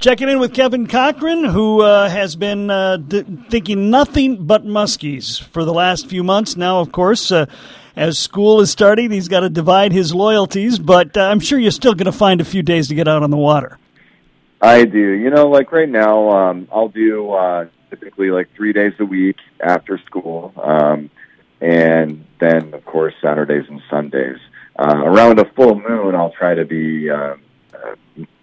Checking in with Kevin Cochran, who uh, has been uh, d- thinking nothing but muskies for the last few months. Now, of course, uh, as school is starting, he's got to divide his loyalties, but uh, I'm sure you're still going to find a few days to get out on the water. I do. You know, like right now, um, I'll do uh, typically like three days a week after school, um, and then, of course, Saturdays and Sundays. Uh, around a full moon, I'll try to be, you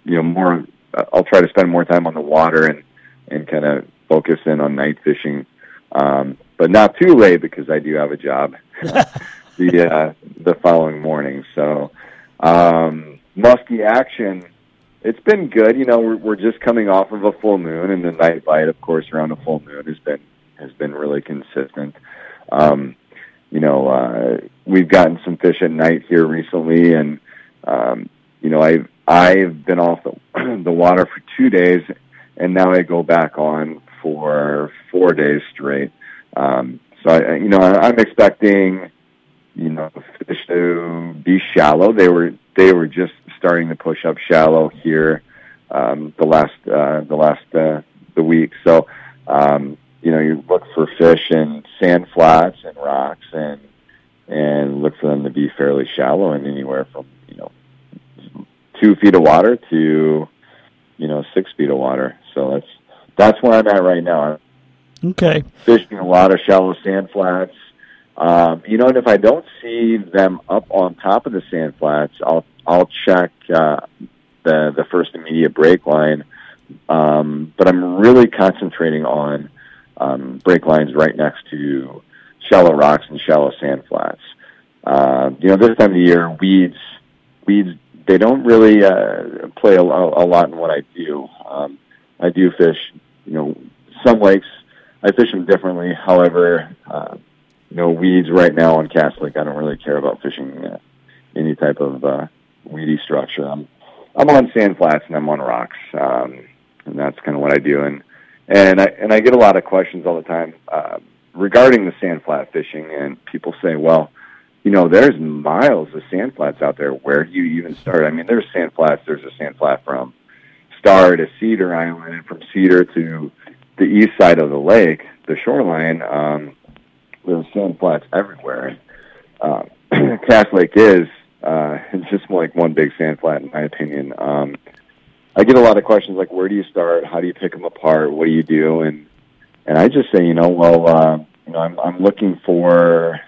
know, more I'll try to spend more time on the water and and kind of focus in on night fishing, um, but not too late because I do have a job the uh, the following morning. So um, musky action. It's been good. You know, we're, we're just coming off of a full moon, and the night bite, of course, around a full moon has been has been really consistent. Um, you know, uh, we've gotten some fish at night here recently, and um, you know, I I've been off the, the water for two days, and now I go back on for four days straight. Um, so I, you know, I, I'm expecting, you know, fish to be shallow. They were they were just starting to push up shallow here um, the last uh, the last uh, the week. So um, you know, you look for fish in sand flats and rocks, and and look for them to be fairly shallow and anywhere from two feet of water to you know six feet of water. So that's that's where I'm at right now. Okay. Fishing a lot of shallow sand flats. Um, you know, and if I don't see them up on top of the sand flats, I'll I'll check uh, the the first immediate break line. Um, but I'm really concentrating on um, break lines right next to shallow rocks and shallow sand flats. Uh, you know, this time of the year, weeds weeds they don't really uh, play a, a lot in what I do. Um, I do fish, you know, some lakes. I fish them differently. However, uh, you know, weeds right now on Cass Lake, I don't really care about fishing uh, any type of uh, weedy structure. I'm I'm on sand flats and I'm on rocks, um, and that's kind of what I do. And and I and I get a lot of questions all the time uh, regarding the sand flat fishing, and people say, well you know, there's miles of sand flats out there. Where do you even start? I mean, there's sand flats. There's a sand flat from Star to Cedar Island, and from Cedar to the east side of the lake, the shoreline. Um, there's sand flats everywhere. Uh, Cass Lake is uh, just like one big sand flat, in my opinion. Um, I get a lot of questions like, where do you start? How do you pick them apart? What do you do? And and I just say, you know, well, uh, you know, I'm I'm looking for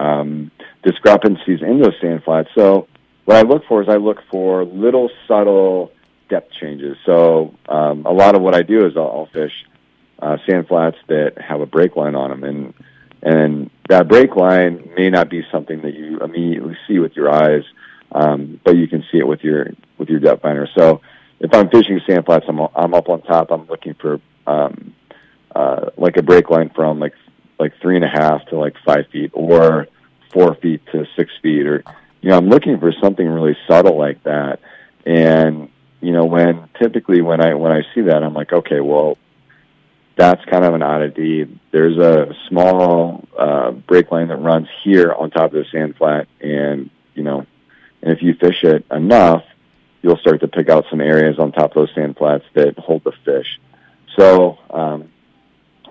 um, discrepancies in those sand flats. So what I look for is I look for little subtle depth changes. So um, a lot of what I do is I'll, I'll fish uh, sand flats that have a break line on them, and and that break line may not be something that you immediately see with your eyes, um, but you can see it with your with your depth finder. So if I'm fishing sand flats, I'm I'm up on top. I'm looking for um, uh, like a break line from like like three and a half to like five feet, or four feet to six feet, or you know, I'm looking for something really subtle like that. And you know, when typically when I when I see that, I'm like, okay, well, that's kind of an oddity. There's a small uh, break line that runs here on top of the sand flat, and you know, and if you fish it enough, you'll start to pick out some areas on top of those sand flats that hold the fish. So um,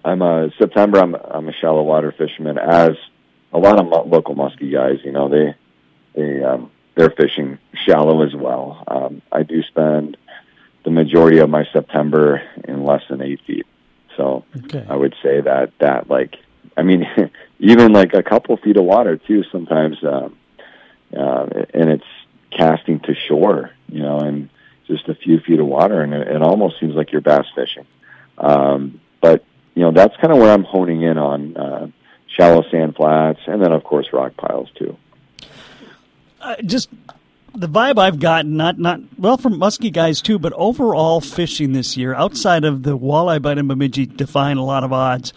I'm a September. I'm I'm a shallow water fisherman, as a lot of local muskie guys, you know, they they um, they're fishing shallow as well. Um, I do spend the majority of my September in less than eight feet, so okay. I would say that that like I mean even like a couple feet of water too sometimes, um, uh, and it's casting to shore, you know, and just a few feet of water, and it, it almost seems like you're bass fishing. Um, you know that's kind of where I'm honing in on. Uh, shallow sand flats, and then of course rock piles too. Uh, just the vibe I've gotten, not not well from muskie guys too, but overall fishing this year, outside of the walleye bite and bemidji defying a lot of odds,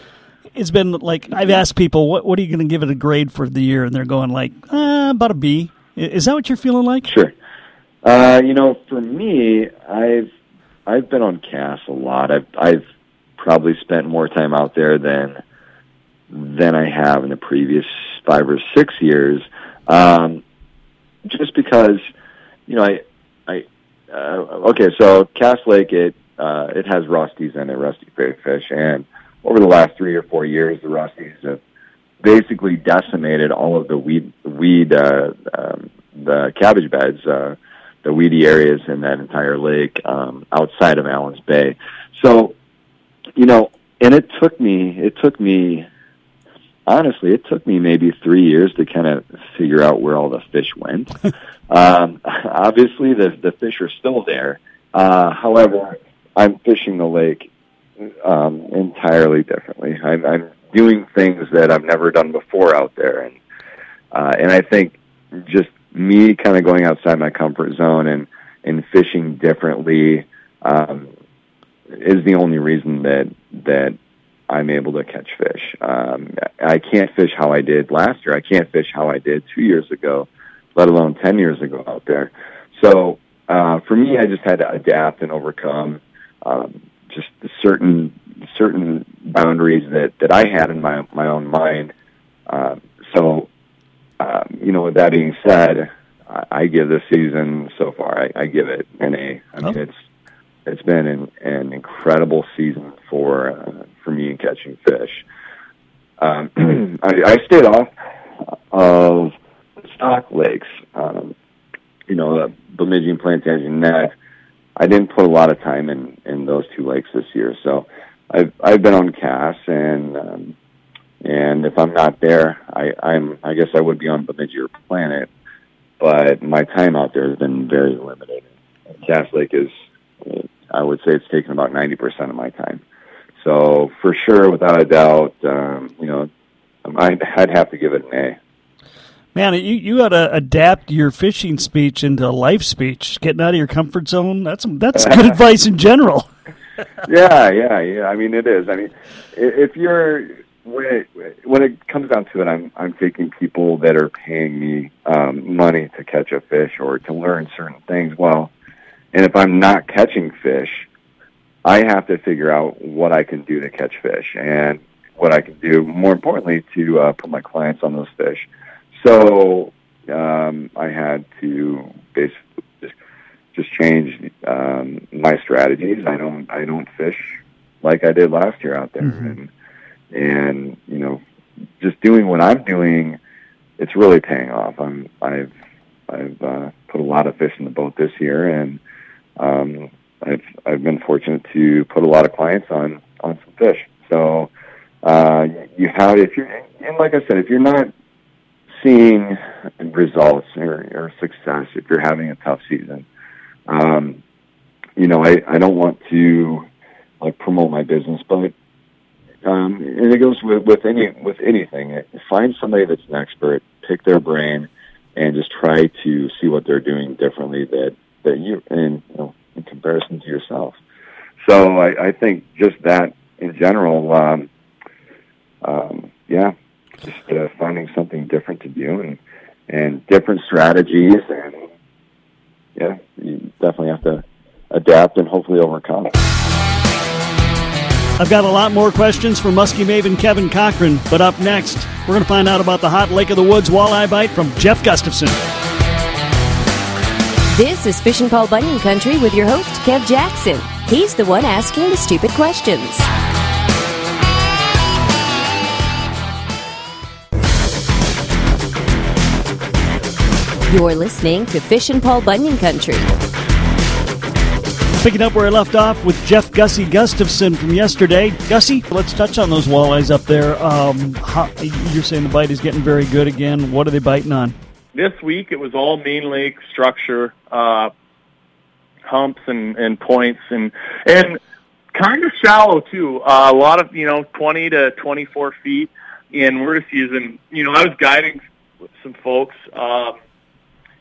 it's been like I've asked people, what what are you going to give it a grade for the year, and they're going like uh, about a B. Is that what you're feeling like? Sure. Uh, you know, for me, I've I've been on Cass a lot. I've I've probably spent more time out there than than I have in the previous five or six years. Um, just because, you know, I, I, uh, okay, so Cass Lake, it, uh, it has rusties in it, rusty crayfish, and over the last three or four years, the rusties have basically decimated all of the weed, weed, uh, um, the cabbage beds, uh, the weedy areas in that entire lake um, outside of Allen's Bay. So, you know, and it took me, it took me, honestly, it took me maybe three years to kind of figure out where all the fish went. um, obviously, the the fish are still there. Uh, however, I'm fishing the lake um, entirely differently. I'm, I'm doing things that I've never done before out there, and uh, and I think just me kind of going outside my comfort zone and and fishing differently um, is the only reason that that I'm able to catch fish. Um, I can't fish how I did last year. I can't fish how I did two years ago, let alone ten years ago out there. So uh, for me, I just had to adapt and overcome um, just certain certain boundaries that that I had in my my own mind. Uh, so, um, you know, with that being said, I, I give this season so far. I, I give it an A. I mean, oh. it's it's been an, an incredible season for uh, for me in catching fish. Um, I, I stayed off of stock lakes. Um, you know, the Bemidji and Plantagenet I didn't put a lot of time in in those two lakes this year. So I've I've been on Cass and um, and if I'm not there, I I'm I guess I would be on Bemidji or Planet, but my time out there has been very limited. Cass Lake is I would say it's taken about ninety percent of my time. So for sure, without a doubt, um, you know, I'd, I'd have to give it an A. Man, you you got to adapt your fishing speech into a life speech. Getting out of your comfort zone. That's that's good advice in general. yeah, yeah, yeah. I mean, it is. I mean, if you're when it, when it comes down to it, I'm I'm taking people that are paying me um, money to catch a fish or to learn certain things. Well, and if I'm not catching fish, I have to figure out what I can do to catch fish and what I can do. More importantly, to uh, put my clients on those fish. So um, I had to basically just, just change um, my strategies. I don't I don't fish like I did last year out there, mm-hmm. and and you know just doing what I'm doing, it's really paying off. I'm I've I've uh, put a lot of fish in the boat this year, and um, I've I've been fortunate to put a lot of clients on on some fish. So uh, you have if you're and like I said, if you're not seeing results or, or success if you're having a tough season. Um, you know, I, I don't want to like promote my business, but um, and it goes with, with any with anything. Find somebody that's an expert, pick their brain, and just try to see what they're doing differently that that you in you know, in comparison to yourself. So I, I think just that in general, um, um, yeah, just uh, finding something different to do and and different strategies and yeah, you definitely have to adapt and hopefully overcome. I've got a lot more questions for Muskie Maven Kevin Cochran, but up next, we're going to find out about the hot Lake of the Woods walleye bite from Jeff Gustafson. This is Fish and Paul Bunyan Country with your host, Kev Jackson. He's the one asking the stupid questions. You're listening to Fish and Paul Bunyan Country. Picking up where I left off with Jeff Gussie Gustafson from yesterday. Gussie, let's touch on those walleyes up there. Um, how, you're saying the bite is getting very good again. What are they biting on? This week it was all main lake structure, uh, humps and, and points, and and kind of shallow too. Uh, a lot of you know 20 to 24 feet, and we're just using. You know, I was guiding some folks. Uh,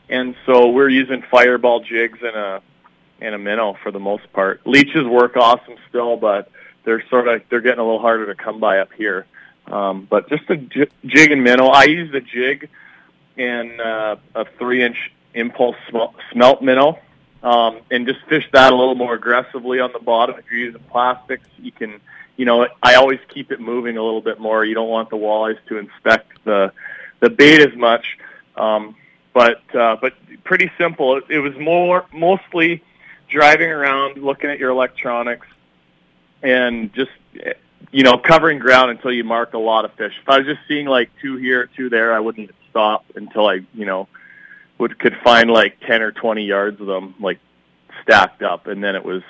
and so we're using fireball jigs and a and a minnow for the most part. Leeches work awesome still, but they're sort of they're getting a little harder to come by up here. Um, but just a j- jig and minnow. I use the jig and uh, a three inch impulse smelt minnow, um, and just fish that a little more aggressively on the bottom. If you're using plastics, you can. You know, I always keep it moving a little bit more. You don't want the walleyes to inspect the the bait as much. Um, but uh, but pretty simple. It, it was more mostly driving around, looking at your electronics, and just you know covering ground until you mark a lot of fish. If I was just seeing like two here, two there, I wouldn't stop until I you know would could find like ten or twenty yards of them like stacked up, and then it was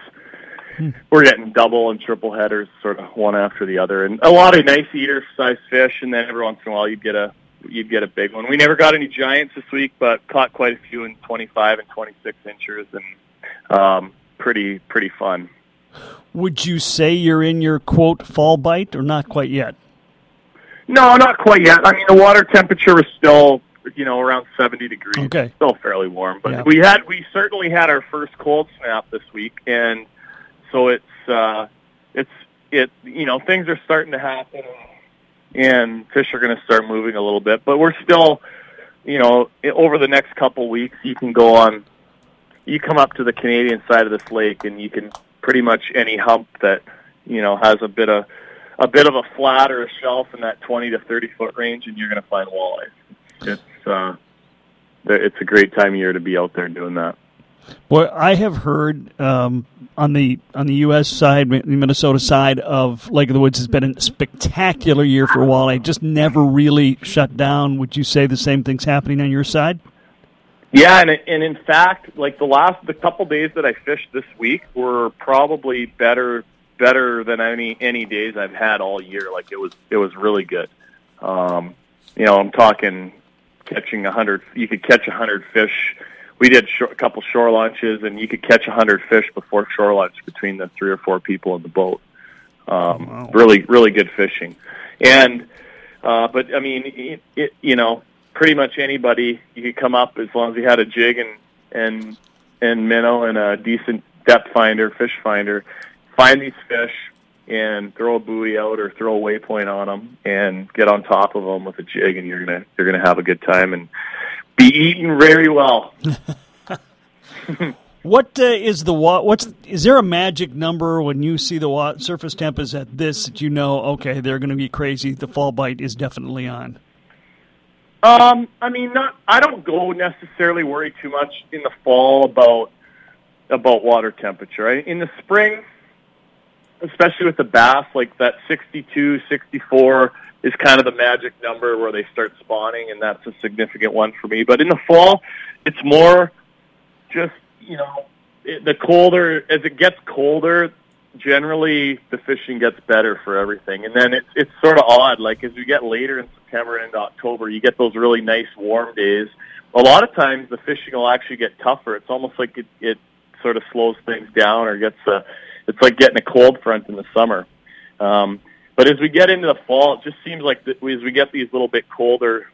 hmm. we're getting double and triple headers, sort of one after the other, and a lot of nice eater size fish, and then every once in a while you'd get a you'd get a big one. We never got any giants this week, but caught quite a few in 25 and 26 inches, and um, pretty pretty fun. Would you say you're in your quote fall bite, or not quite yet? No, not quite yet. I mean, the water temperature is still you know around 70 degrees. Okay, still fairly warm, but yeah. we had we certainly had our first cold snap this week, and so it's uh, it's it you know things are starting to happen and fish are going to start moving a little bit. But we're still, you know, over the next couple weeks, you can go on. You come up to the Canadian side of this lake, and you can pretty much any hump that you know has a bit of a bit of a flat or a shelf in that 20 to 30 foot range, and you're going to find walleye. It's uh, it's a great time of year to be out there doing that. Well, I have heard um, on the on the U.S. side, the Minnesota side of Lake of the Woods has been a spectacular year for walleye. Just never really shut down. Would you say the same thing's happening on your side? Yeah, and and in fact, like the last the couple days that I fished this week were probably better better than any any days I've had all year. Like it was it was really good. Um, you know, I'm talking catching a hundred. You could catch a hundred fish we did a couple shore launches, and you could catch a hundred fish before shore launch between the three or four people in the boat. Um, wow. Really, really good fishing, and uh, but I mean, it, it, you know, pretty much anybody you could come up as long as you had a jig and and and minnow and a decent depth finder, fish finder, find these fish and throw a buoy out or throw a waypoint on them and get on top of them with a jig, and you're gonna you're gonna have a good time and be eaten very well. what uh, is the what's is there a magic number when you see the wa- surface temp is at this that you know okay they're going to be crazy the fall bite is definitely on. Um, I mean, not. I don't go necessarily worry too much in the fall about about water temperature. Right? In the spring, especially with the bass, like that 62, 64 is kind of the magic number where they start spawning, and that's a significant one for me. But in the fall, it's more just you know it, the colder as it gets colder. Generally, the fishing gets better for everything, and then it's it's sort of odd. Like as we get later in September and October, you get those really nice warm days. A lot of times, the fishing will actually get tougher. It's almost like it, it sort of slows things down, or gets a. It's like getting a cold front in the summer. Um, but as we get into the fall, it just seems like the, as we get these little bit colder,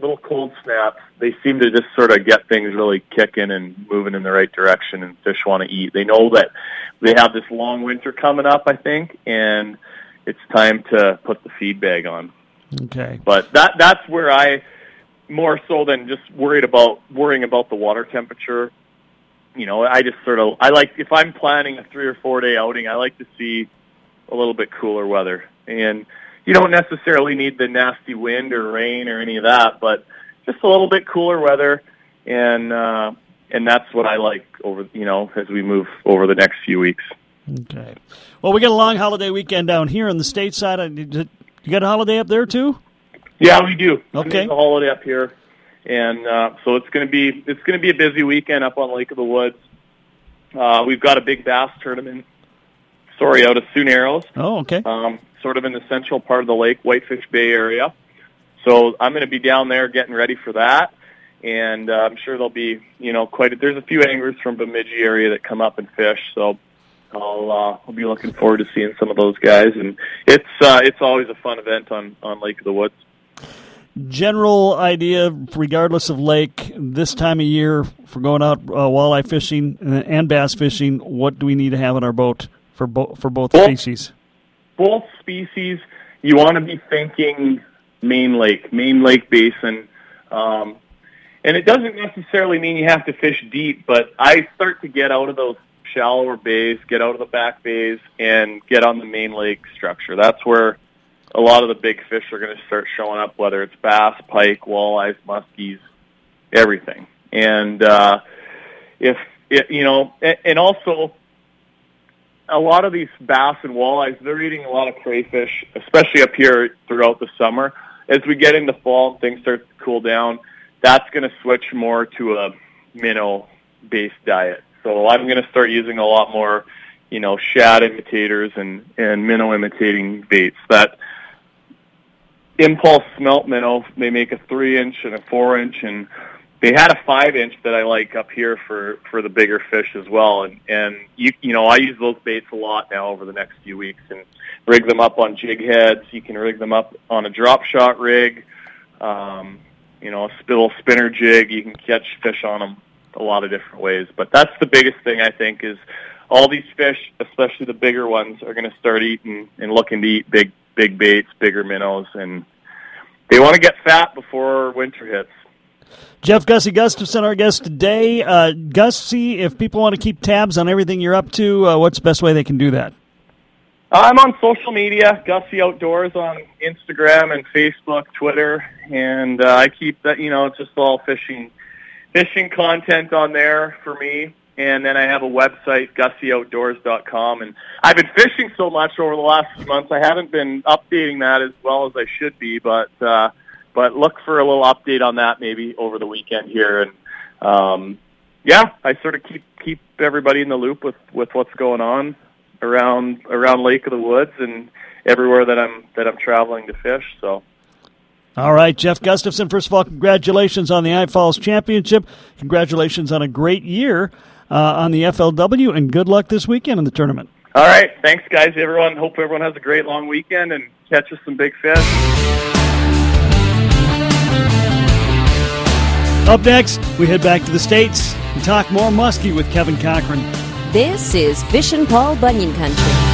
little cold snaps, they seem to just sort of get things really kicking and moving in the right direction, and fish want to eat. They know that they have this long winter coming up, I think, and it's time to put the feed bag on. Okay. But that that's where I more so than just worried about worrying about the water temperature. You know, I just sort of I like if I'm planning a three or four day outing, I like to see a little bit cooler weather. And you don't necessarily need the nasty wind or rain or any of that, but just a little bit cooler weather and uh and that's what I like over you know as we move over the next few weeks. Okay. Well, we got a long holiday weekend down here on the stateside. Uh, you got a holiday up there too? Yeah, we do. Okay. a holiday up here, and uh, so it's going to be it's going to be a busy weekend up on Lake of the Woods. Uh, we've got a big bass tournament sorry, out of Sioux Narrows. Oh, okay. Um, sort of in the central part of the lake, Whitefish Bay area. So I'm going to be down there getting ready for that, and uh, I'm sure there'll be, you know, quite. A, there's a few anglers from Bemidji area that come up and fish, so I'll uh, I'll be looking forward to seeing some of those guys, and it's uh, it's always a fun event on on Lake of the Woods. General idea, regardless of lake, this time of year for going out uh, walleye fishing and bass fishing, what do we need to have in our boat for both for both, both species? Both species, you want to be thinking main lake, main lake basin. Um, and it doesn't necessarily mean you have to fish deep, but I start to get out of those shallower bays, get out of the back bays, and get on the main lake structure. That's where a lot of the big fish are going to start showing up, whether it's bass, pike, walleyes, muskies, everything. And uh, if it, you know, and, also a lot of these bass and walleyes, they're eating a lot of crayfish, especially up here throughout the summer. As we get into fall and things start to cool down, that's going to switch more to a minnow-based diet. So I'm going to start using a lot more, you know, shad imitators and and minnow imitating baits. That impulse smelt minnow, they make a three inch and a four inch, and they had a five inch that I like up here for for the bigger fish as well. And and you you know I use those baits a lot now over the next few weeks and rig them up on jig heads. You can rig them up on a drop shot rig. Um, you know, a spittle spinner jig. You can catch fish on them a lot of different ways. But that's the biggest thing I think is all these fish, especially the bigger ones, are going to start eating and looking to eat big big baits, bigger minnows, and they want to get fat before winter hits. Jeff Gussie Gustafson, our guest today. Uh, Gussie, if people want to keep tabs on everything you're up to, uh, what's the best way they can do that? I'm on social media, Gussie Outdoors on Instagram and Facebook, Twitter, and uh, I keep that. You know, it's just all fishing, fishing content on there for me. And then I have a website, gussieoutdoors.com. And I've been fishing so much over the last few months, I haven't been updating that as well as I should be. But uh, but look for a little update on that maybe over the weekend here. And um, yeah, I sort of keep keep everybody in the loop with with what's going on around around Lake of the Woods and everywhere that I'm that I'm traveling to fish. So. All right, Jeff Gustafson. First of all, congratulations on the I Falls Championship. Congratulations on a great year Uh, on the FLW, and good luck this weekend in the tournament. All right, thanks, guys. Everyone, hope everyone has a great long weekend and catches some big fish. Up next, we head back to the States and talk more muskie with Kevin Cochran. This is Fish and Paul Bunyan Country.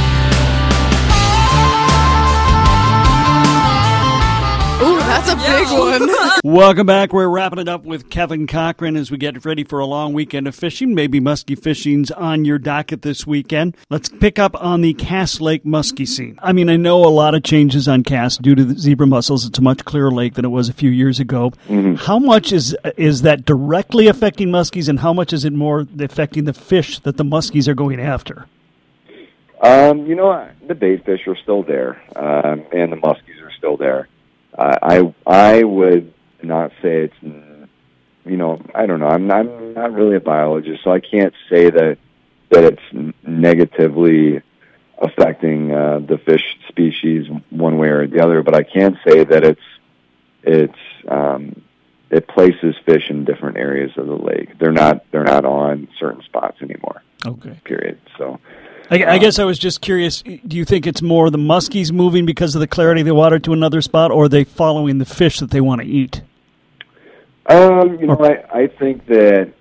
That's a big one. Welcome back. We're wrapping it up with Kevin Cochran as we get ready for a long weekend of fishing. Maybe muskie fishing's on your docket this weekend. Let's pick up on the Cass Lake muskie scene. I mean, I know a lot of changes on Cass due to the zebra mussels. It's a much clearer lake than it was a few years ago. Mm-hmm. How much is is that directly affecting muskies, and how much is it more affecting the fish that the muskies are going after? Um, you know, the bait fish are still there, um, and the muskies are still there. I I would not say it's you know I don't know. I'm not, I'm not really a biologist so I can't say that that it's negatively affecting uh, the fish species one way or the other but I can say that it's it's um, it places fish in different areas of the lake. They're not they're not on certain spots anymore. Okay. Period. So I, I, guess I was just curious. Do you think it's more the muskies moving because of the clarity of the water to another spot, or are they following the fish that they want to eat? Um, you know, I, I think that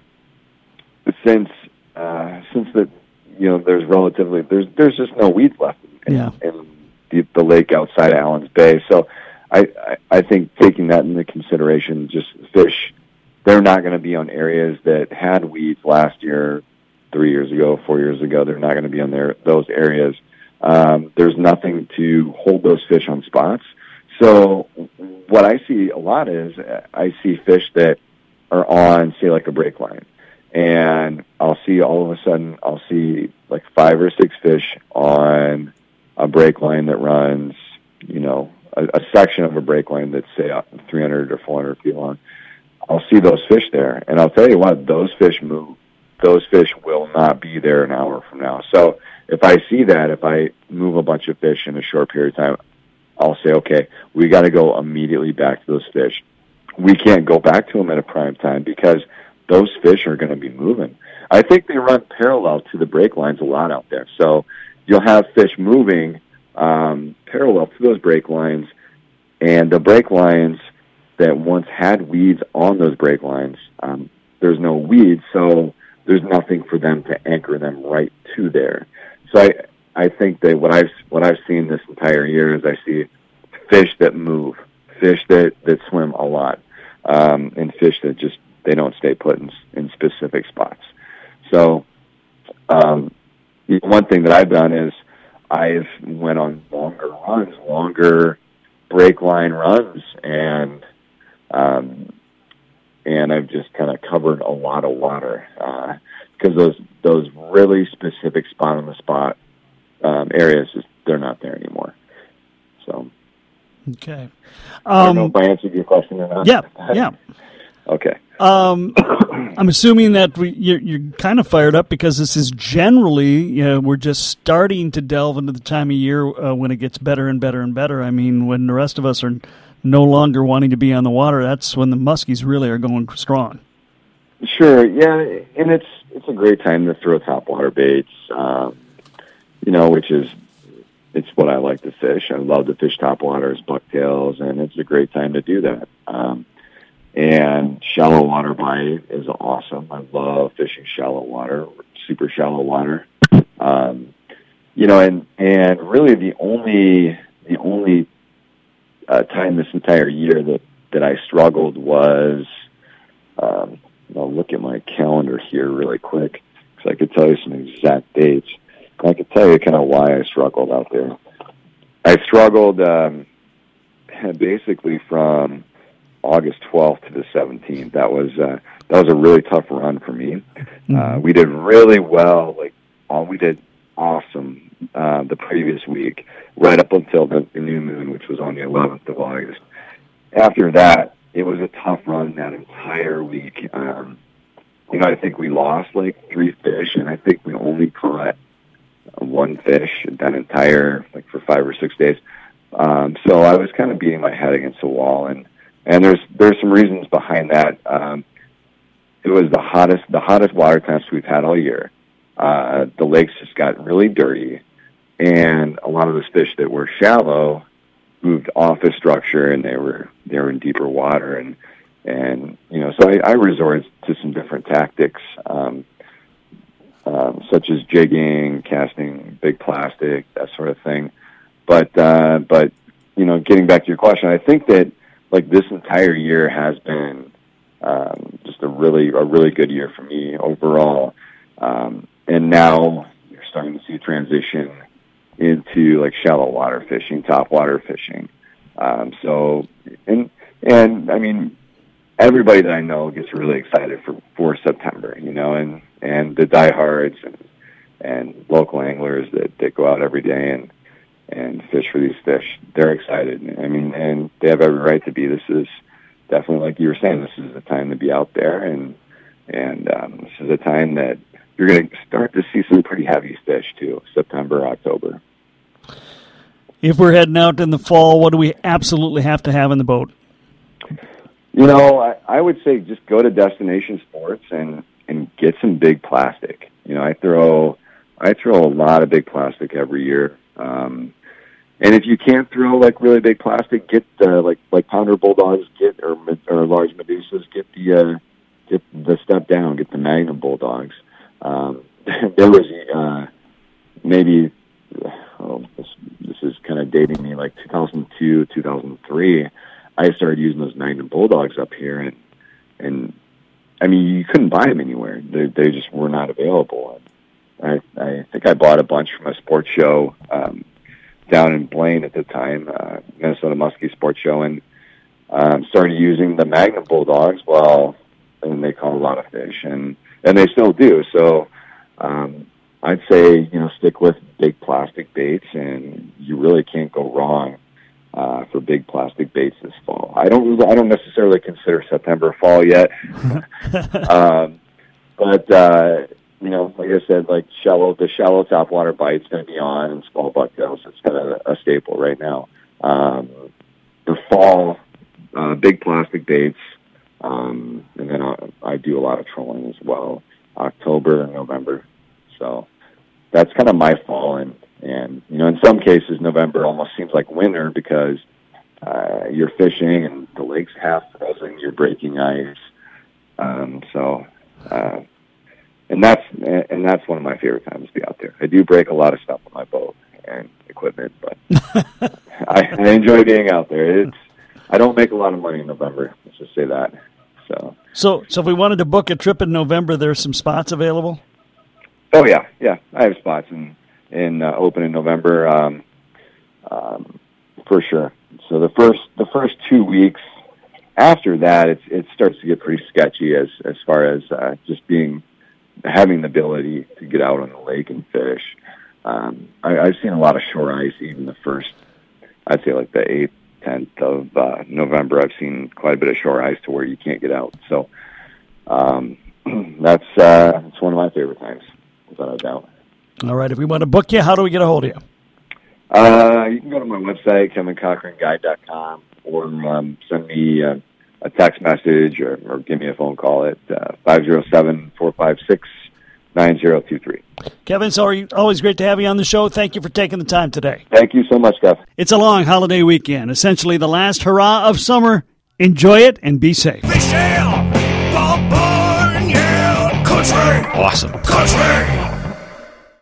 since uh, since that you know there's relatively there's there's just no weeds left in, yeah. in the, the lake outside of Allen's Bay, so I, I I think taking that into consideration, just fish, they're not going to be on areas that had weeds last year three years ago, four years ago. They're not going to be in there those areas. Um, there's nothing to hold those fish on spots. So what I see a lot is I see fish that are on, say, like a break line, and I'll see all of a sudden I'll see like five or six fish on a break line that runs, you know, a, a section of a break line that's say 300 or 400 feet long. I'll see those fish there, and I'll tell you what, those fish move those fish will not be there an hour from now. So if I see that, if I move a bunch of fish in a short period of time, I'll say, okay, we got to go immediately back to those fish. We can't go back to them at a prime time because those fish are going to be moving. I think they run parallel to the break lines a lot out there. So you'll have fish moving um, parallel to those break lines, and the break lines that once had weeds on those break lines, um, there's no weeds, so there's nothing for them to anchor them right to there. So I I think that what I've what I've seen this entire year is I see fish that move, fish that that swim a lot, um, and fish that just they don't stay put in, in specific spots. So um, one thing that I've done is I've went on longer runs, longer break line runs, and um, and I've just kind of covered a lot of water. Uh, because those those really specific spot on the spot um, areas just, they're not there anymore. So Okay. I don't know Um, if I answered your question or not. yeah, yeah. okay. Um, I'm assuming that we, you're, you're kind of fired up because this is generally, you know, we're just starting to delve into the time of year uh, when it gets better and better and better. I mean, when the rest of us are no longer wanting to be on the water, that's when the muskies really are going strong. Sure, yeah, and it's it's a great time to throw topwater baits. Um, you know, which is it's what I like to fish. I love to fish topwaters, bucktails, and it's a great time to do that. Um, and shallow water bite is awesome. I love fishing shallow water, super shallow water. Um, you know, and and really the only the only uh, time this entire year that that I struggled was. Um, I'll look at my calendar here really quick because I could tell you some exact dates. I could tell you kind of why I struggled out there. I struggled um, basically from August 12th to the 17th. That was uh, that was a really tough run for me. Uh, we did really well. Like all we did awesome uh, the previous week, right up until the, the new moon, which was on the 11th of August. After that, it was a tough run that entire week. Um, you know, I think we lost like three fish, and I think we only caught one fish that entire like for five or six days. Um, so I was kind of beating my head against the wall, and and there's there's some reasons behind that. Um, it was the hottest the hottest water temps we've had all year. Uh, the lakes just got really dirty, and a lot of those fish that were shallow moved off the structure, and they were they were in deeper water, and and you know so I, I resorted to some different tactics. Um, um, such as jigging, casting big plastic, that sort of thing. But uh, but you know, getting back to your question, I think that like this entire year has been um, just a really a really good year for me overall. Um, and now you're starting to see a transition into like shallow water fishing, top water fishing. Um, so and and I mean everybody that I know gets really excited for for September, you know, and and the diehards and and local anglers that that go out every day and and fish for these fish. They're excited. I mean, and they have every right to be. This is definitely like you were saying. This is the time to be out there, and and um, this is a time that you're going to start to see some pretty heavy fish too. September, October. If we're heading out in the fall, what do we absolutely have to have in the boat? You know, I, I would say just go to Destination Sports and and get some big plastic. You know, I throw I throw a lot of big plastic every year. Um, and if you can't throw like really big plastic, get uh, like like pounder Bull Dawgs, get or or large medusas, get the uh, get the step down, get the Magnum Bull Dawgs. Um, there was uh, maybe oh, this this is kind of dating me like 2002, 2003. I started using those Magnum Bull Dawgs up here, and and I mean you couldn't buy them anywhere. They they just were not available. I I think I bought a bunch from a sports show um, down in Blaine at the time, uh, Minnesota Muskie Sports Show, and um, started using the Magnum Bull Dawgs. Well, and they caught a lot of fish, and and they still do. So um, I'd say you know stick with big plastic baits, and you really can't go wrong uh, for big plastic baits this fall. I don't I don't necessarily consider September fall yet, um, but uh, you know, like I said, like shallow the shallow top water bite's going to be on, and small bucktails it's kind of a staple right now. Um, the fall, uh, big plastic baits, um, and then I, I do a lot of trolling as well, October and November. That's kind of my fall, and and you know, in some cases, November almost seems like winter because uh, you're fishing and the lake's half frozen, you're breaking ice. Um, so, uh, and that's and that's one of my favorite times to be out there. I do break a lot of stuff on my boat and equipment, but I, I enjoy being out there. It's I don't make a lot of money in November. Let's just say that. So, So, so if we wanted to book a trip in November, there's some spots available. Oh yeah, yeah, I have spots in in uh, open in November um, um, for sure. So the first the first two weeks after that, it's it starts to get pretty sketchy as as far as uh, just being having the ability to get out on the lake and fish. Um, I, I've seen a lot of shore ice, even the first, I'd say like the eighth, tenth of uh, November. I've seen quite a bit of shore ice to where you can't get out. So um, that's uh, that's one of my favorite times, without a doubt. All right. If we want to book you, how do we get a hold of you? Uh, you can go to my website, kevincochranguide.com, or um, send me uh, a text message or, or give me a phone call at uh, 507 456 9023. Kevin, it's always great to have you on the show. Thank you for taking the time today. Thank you so much, Jeff. It's a long holiday weekend, essentially the last hurrah of summer. Enjoy it and be safe. Fish ale, Bob Barn, yeah, country, Awesome. country.